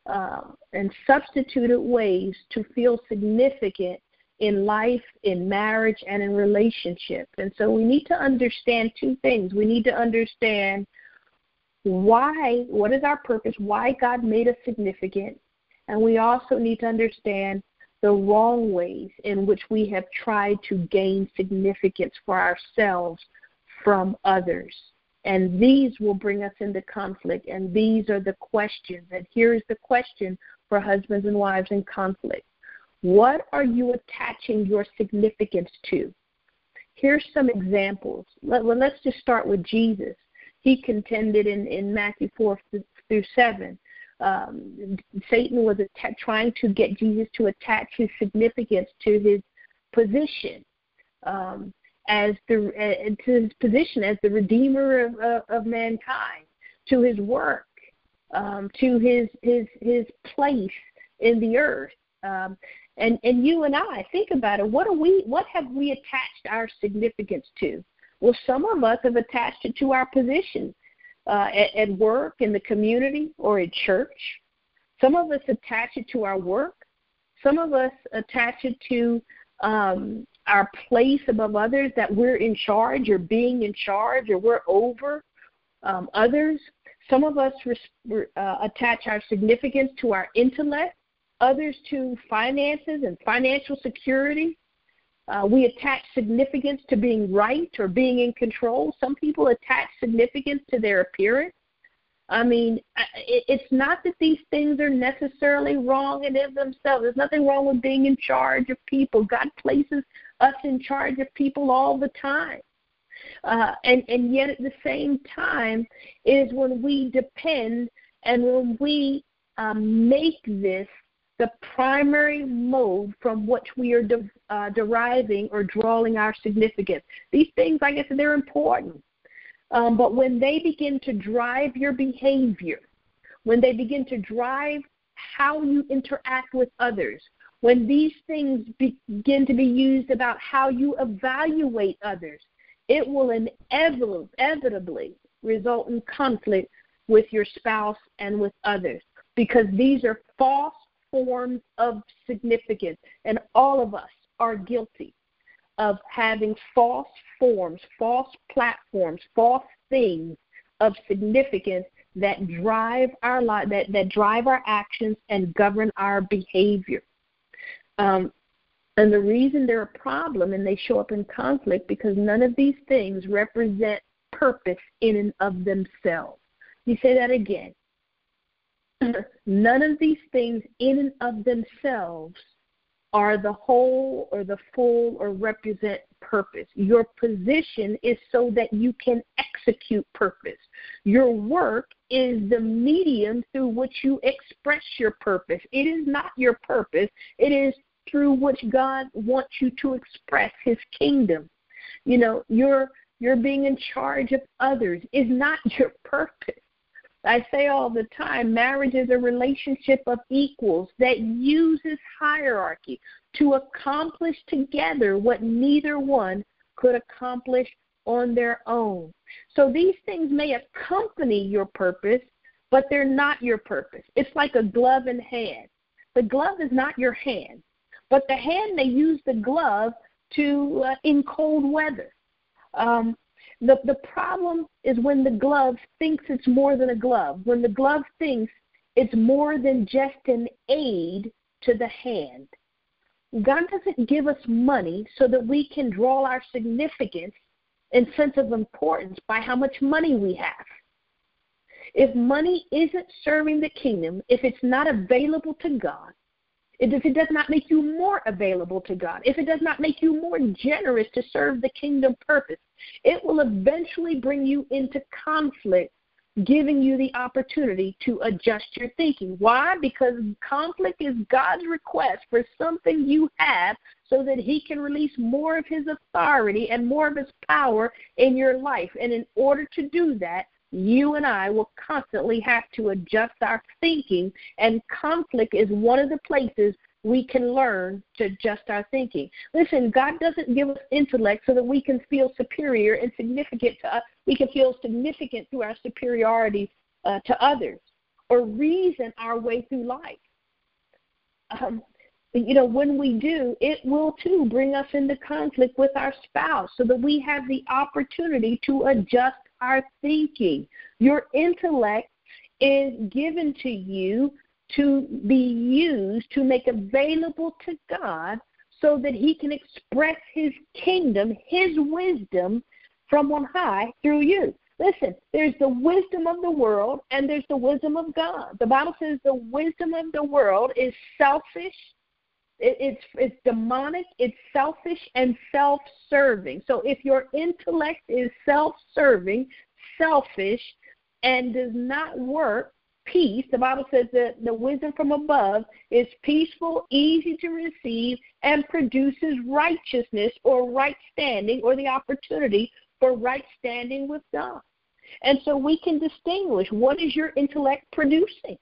uh, and substituted ways to feel significant in life, in marriage, and in relationship. And so we need to understand two things. We need to understand why, what is our purpose, why God made us significant, and we also need to understand the wrong ways in which we have tried to gain significance for ourselves from others. And these will bring us into conflict. And these are the questions. And here is the question for husbands and wives in conflict What are you attaching your significance to? Here's some examples. Let, let's just start with Jesus. He contended in, in Matthew 4 through 7. Um, Satan was att- trying to get Jesus to attach his significance to his position. Um, as the uh, to his position as the redeemer of, uh, of mankind, to his work, um, to his his his place in the earth. Um, and and you and I think about it. What are we? What have we attached our significance to? Well, some of us have attached it to our position uh, at, at work, in the community, or in church. Some of us attach it to our work. Some of us attach it to um, our place above others, that we're in charge or being in charge or we're over um, others. Some of us res- uh, attach our significance to our intellect, others to finances and financial security. Uh, we attach significance to being right or being in control. Some people attach significance to their appearance. I mean, it's not that these things are necessarily wrong in of themselves. There's nothing wrong with being in charge of people. God places us in charge of people all the time. Uh, and, and yet at the same time is when we depend and when we um, make this the primary mode from which we are de- uh, deriving or drawing our significance. These things, like I said, they're important. Um, but when they begin to drive your behavior, when they begin to drive how you interact with others, when these things begin to be used about how you evaluate others, it will inevitably result in conflict with your spouse and with others because these are false forms of significance. And all of us are guilty of having false forms, false platforms, false things of significance that drive our life, that, that drive our actions and govern our behavior. Um, and the reason they're a problem and they show up in conflict because none of these things represent purpose in and of themselves. You say that again. None of these things in and of themselves are the whole or the full or represent purpose. Your position is so that you can execute purpose. Your work is the medium through which you express your purpose. It is not your purpose, it is through which God wants you to express his kingdom. You know, your your being in charge of others is not your purpose. I say all the time marriage is a relationship of equals that uses hierarchy to accomplish together what neither one could accomplish on their own. So these things may accompany your purpose, but they're not your purpose. It's like a glove and hand. The glove is not your hand, but the hand may use the glove to uh, in cold weather. Um, the, the problem is when the glove thinks it's more than a glove, when the glove thinks it's more than just an aid to the hand. God doesn't give us money so that we can draw our significance and sense of importance by how much money we have. If money isn't serving the kingdom, if it's not available to God, if it does not make you more available to God, if it does not make you more generous to serve the kingdom purpose, it will eventually bring you into conflict, giving you the opportunity to adjust your thinking. Why? Because conflict is God's request for something you have so that He can release more of His authority and more of His power in your life. And in order to do that, you and I will constantly have to adjust our thinking, and conflict is one of the places we can learn to adjust our thinking. Listen, God doesn't give us intellect so that we can feel superior and significant to us. We can feel significant through our superiority uh, to others or reason our way through life. Um, you know, when we do, it will too bring us into conflict with our spouse so that we have the opportunity to adjust our thinking. Your intellect is given to you to be used to make available to God so that He can express His kingdom, His wisdom from on high through you. Listen, there's the wisdom of the world and there's the wisdom of God. The Bible says the wisdom of the world is selfish, it, it's it's demonic, it's selfish and self-serving. So if your intellect is self-serving, selfish, and does not work peace, the Bible says that the wisdom from above is peaceful, easy to receive, and produces righteousness or right standing or the opportunity for right standing with God. And so we can distinguish what is your intellect producing?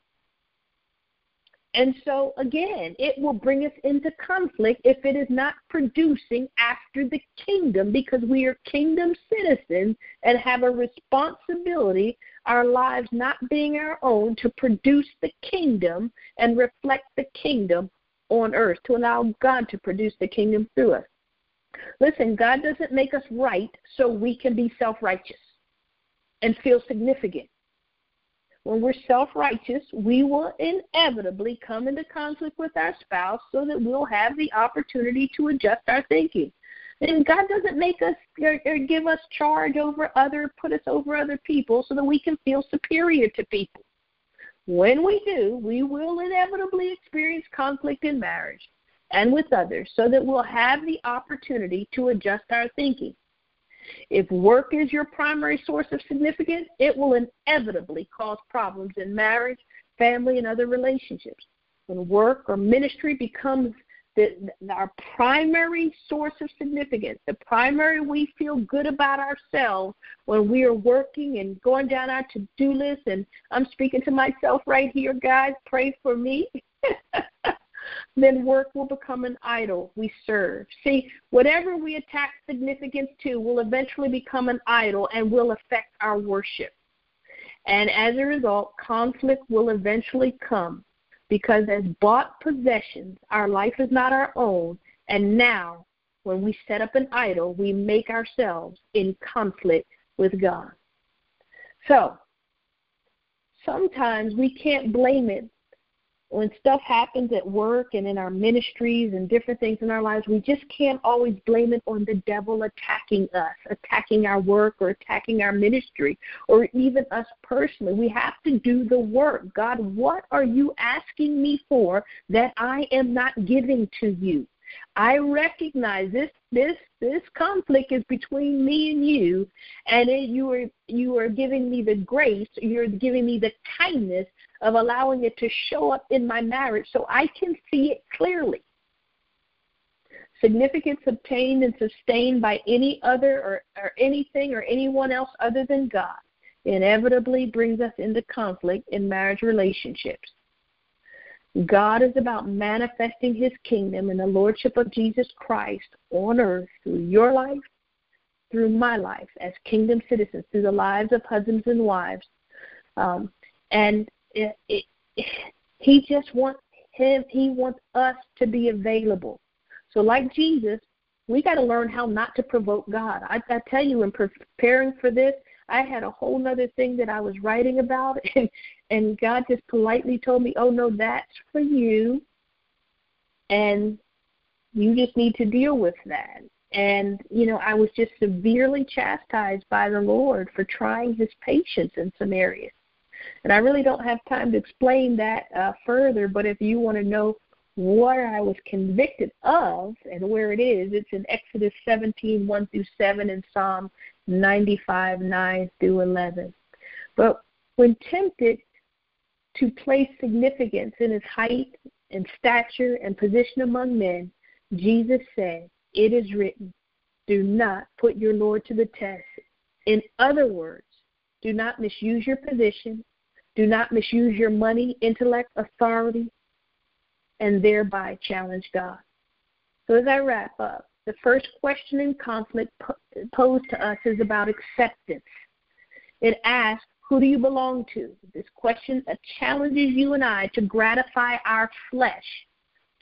And so, again, it will bring us into conflict if it is not producing after the kingdom because we are kingdom citizens and have a responsibility, our lives not being our own, to produce the kingdom and reflect the kingdom on earth, to allow God to produce the kingdom through us. Listen, God doesn't make us right so we can be self righteous and feel significant when we're self righteous, we will inevitably come into conflict with our spouse so that we'll have the opportunity to adjust our thinking. And God doesn't make us or, or give us charge over other, put us over other people so that we can feel superior to people. When we do, we will inevitably experience conflict in marriage and with others so that we'll have the opportunity to adjust our thinking. If work is your primary source of significance, it will inevitably cause problems in marriage, family, and other relationships. When work or ministry becomes the, our primary source of significance, the primary we feel good about ourselves when we are working and going down our to do list. And I'm speaking to myself right here, guys. Pray for me. then work will become an idol we serve. See, whatever we attach significance to will eventually become an idol and will affect our worship. And as a result, conflict will eventually come because as bought possessions, our life is not our own. And now, when we set up an idol, we make ourselves in conflict with God. So, sometimes we can't blame it when stuff happens at work and in our ministries and different things in our lives, we just can't always blame it on the devil attacking us, attacking our work or attacking our ministry or even us personally. We have to do the work. God, what are you asking me for that I am not giving to you? I recognize this this this conflict is between me and you, and it, you are you are giving me the grace, you're giving me the kindness of allowing it to show up in my marriage, so I can see it clearly. Significance obtained and sustained by any other or, or anything or anyone else other than God inevitably brings us into conflict in marriage relationships. God is about manifesting his kingdom and the lordship of Jesus Christ on earth through your life, through my life as kingdom citizens, through the lives of husbands and wives. Um, and it, it, he just wants him, he wants us to be available. So, like Jesus, we got to learn how not to provoke God. I, I tell you, in preparing for this, I had a whole other thing that I was writing about, and and God just politely told me, "Oh no, that's for you, and you just need to deal with that." And you know, I was just severely chastised by the Lord for trying His patience in some areas. And I really don't have time to explain that uh, further. But if you want to know what I was convicted of and where it is, it's in Exodus 17, 1 through 7, and Psalm 95, 9 through 11. But when tempted to place significance in his height and stature and position among men, Jesus said, It is written, do not put your Lord to the test. In other words, do not misuse your position, do not misuse your money, intellect, authority, and thereby challenge God. So as I wrap up, the first question in conflict posed to us is about acceptance. It asks, Who do you belong to? This question challenges you and I to gratify our flesh,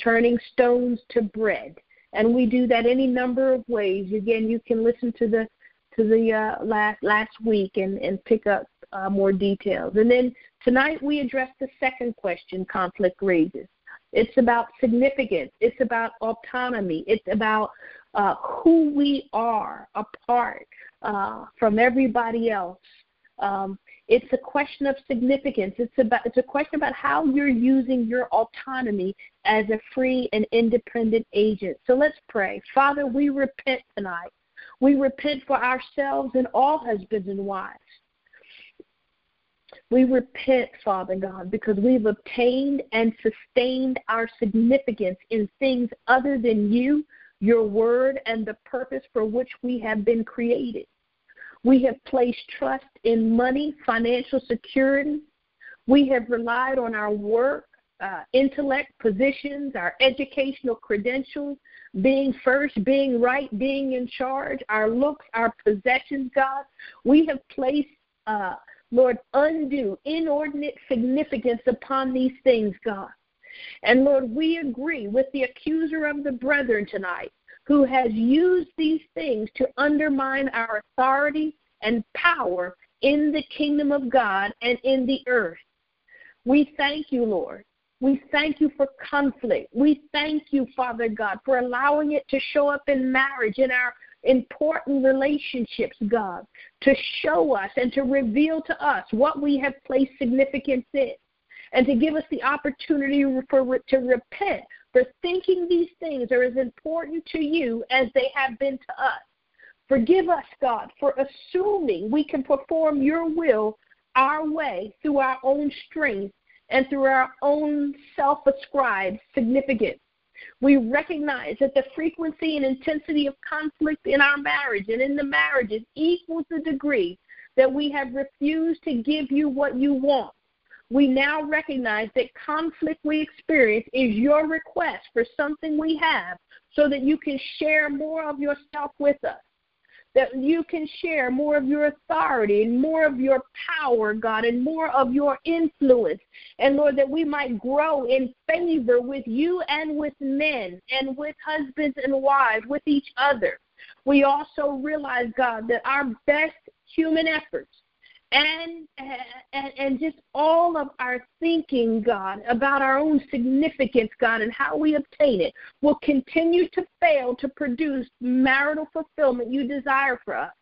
turning stones to bread. And we do that any number of ways. Again, you can listen to the to the uh, last last week and and pick up uh, more details. And then tonight we address the second question conflict raises. It's about significance. It's about autonomy. It's about uh, who we are apart uh, from everybody else. Um, it's a question of significance. It's about it's a question about how you're using your autonomy as a free and independent agent. So let's pray. Father, we repent tonight. We repent for ourselves and all husbands and wives. We repent, Father God, because we've obtained and sustained our significance in things other than you, your word, and the purpose for which we have been created. We have placed trust in money, financial security. We have relied on our work, uh, intellect, positions, our educational credentials, being first, being right, being in charge, our looks, our possessions, God. We have placed uh, Lord, undue, inordinate significance upon these things, God. And Lord, we agree with the accuser of the brethren tonight who has used these things to undermine our authority and power in the kingdom of God and in the earth. We thank you, Lord. We thank you for conflict. We thank you, Father God, for allowing it to show up in marriage, in our important relationships, God, to show us and to reveal to us what we have placed significance in, and to give us the opportunity for, to repent for thinking these things are as important to you as they have been to us. Forgive us, God, for assuming we can perform your will our way through our own strength and through our own self ascribed significance. We recognize that the frequency and intensity of conflict in our marriage and in the marriages equals the degree that we have refused to give you what you want. We now recognize that conflict we experience is your request for something we have so that you can share more of yourself with us. That you can share more of your authority and more of your power, God, and more of your influence. And Lord, that we might grow in favor with you and with men and with husbands and wives, with each other. We also realize, God, that our best human efforts and, and and just all of our thinking, God, about our own significance, God, and how we obtain it will continue to fail to produce marital fulfillment you desire for us.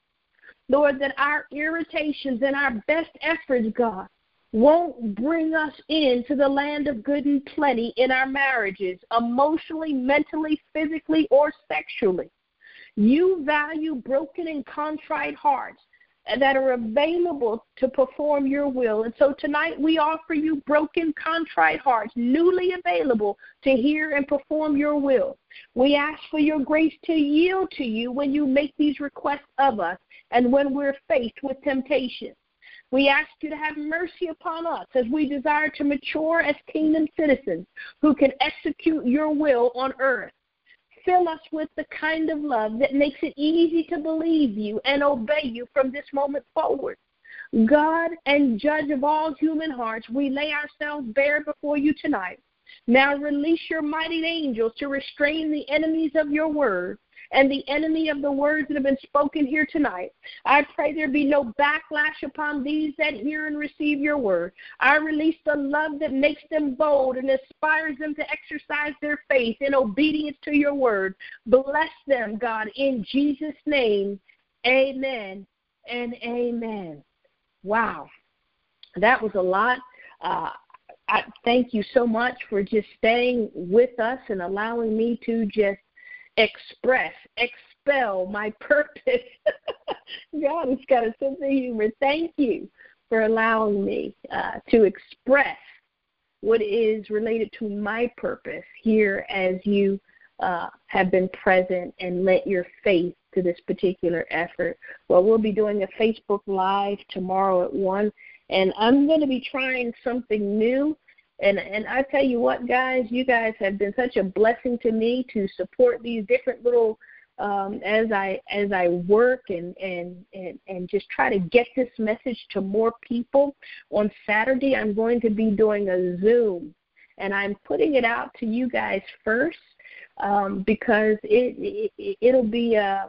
Lord, that our irritations and our best efforts, God, won't bring us into the land of good and plenty in our marriages, emotionally, mentally, physically, or sexually. You value broken and contrite hearts that are available to perform your will. And so tonight we offer you broken, contrite hearts, newly available to hear and perform your will. We ask for your grace to yield to you when you make these requests of us and when we're faced with temptation. We ask you to have mercy upon us as we desire to mature as kingdom citizens who can execute your will on earth. Fill us with the kind of love that makes it easy to believe you and obey you from this moment forward. God and judge of all human hearts, we lay ourselves bare before you tonight. Now release your mighty angels to restrain the enemies of your word and the enemy of the words that have been spoken here tonight. I pray there be no backlash upon these that hear and receive your word. I release the love that makes them bold and inspires them to exercise their faith in obedience to your word. Bless them, God, in Jesus' name. Amen and amen. Wow. That was a lot. Uh, I thank you so much for just staying with us and allowing me to just express, expel my purpose. God has got a sense of humor. Thank you for allowing me uh, to express what is related to my purpose here as you uh, have been present and lent your faith to this particular effort. Well, we'll be doing a Facebook Live tomorrow at 1, and I'm going to be trying something new and and I tell you what, guys, you guys have been such a blessing to me to support these different little um, as I as I work and, and and and just try to get this message to more people. On Saturday, I'm going to be doing a Zoom, and I'm putting it out to you guys first um, because it, it it'll be a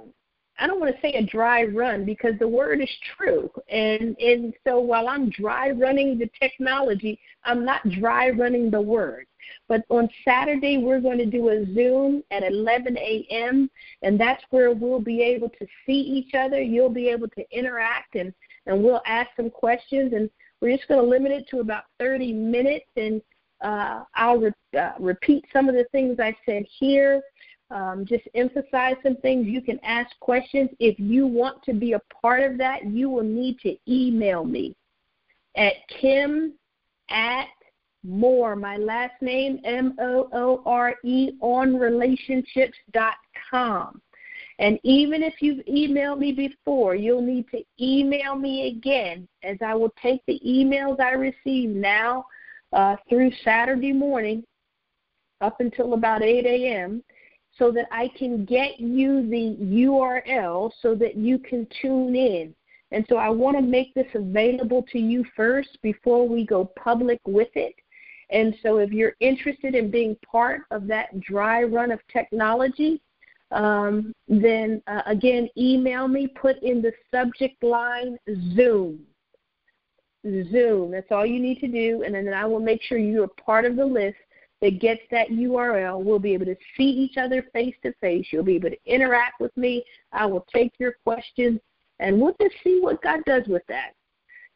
I don't want to say a dry run because the word is true. And and so while I'm dry running the technology, I'm not dry running the word. But on Saturday we're going to do a Zoom at 11 a.m. and that's where we'll be able to see each other. You'll be able to interact and and we'll ask some questions and we're just going to limit it to about 30 minutes and uh, I'll re- uh, repeat some of the things I said here um, just emphasize some things. You can ask questions. If you want to be a part of that, you will need to email me at kim at more, my last name, M O O R E, on relationships.com. And even if you've emailed me before, you'll need to email me again, as I will take the emails I receive now uh, through Saturday morning up until about 8 a.m so that I can get you the URL so that you can tune in. And so I want to make this available to you first before we go public with it. And so if you're interested in being part of that dry run of technology, um, then uh, again, email me, put in the subject line Zoom. Zoom. That's all you need to do, and then I will make sure you are part of the list that gets that URL. We'll be able to see each other face to face. You'll be able to interact with me. I will take your questions, and we'll just see what God does with that.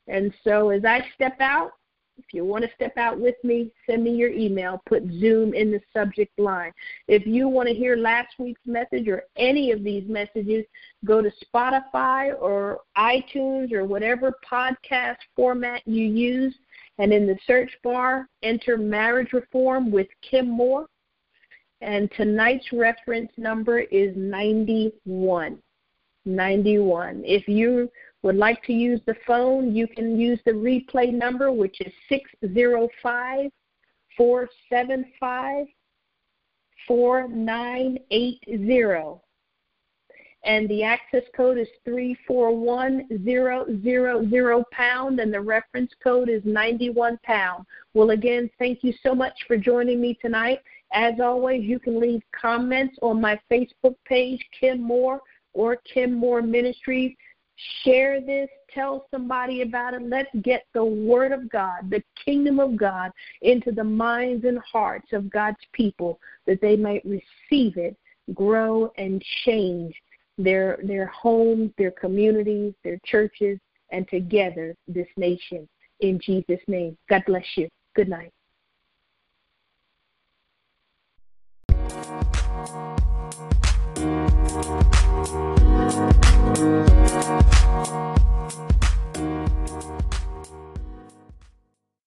And so as I step out, if you want to step out with me, send me your email. Put Zoom in the subject line. If you want to hear last week's message or any of these messages, go to Spotify or iTunes or whatever podcast format you use and in the search bar, enter marriage reform with Kim Moore. And tonight's reference number is 91. 91. If you would like to use the phone, you can use the replay number, which is 605 475 4980. And the access code is 341000 pound, and the reference code is 91 pound. Well, again, thank you so much for joining me tonight. As always, you can leave comments on my Facebook page, Kim Moore or Kim Moore Ministries. Share this, tell somebody about it. Let's get the Word of God, the kingdom of God, into the minds and hearts of God's people that they might receive it, grow, and change their their homes, their communities, their churches, and together this nation. In Jesus' name. God bless you. Good night.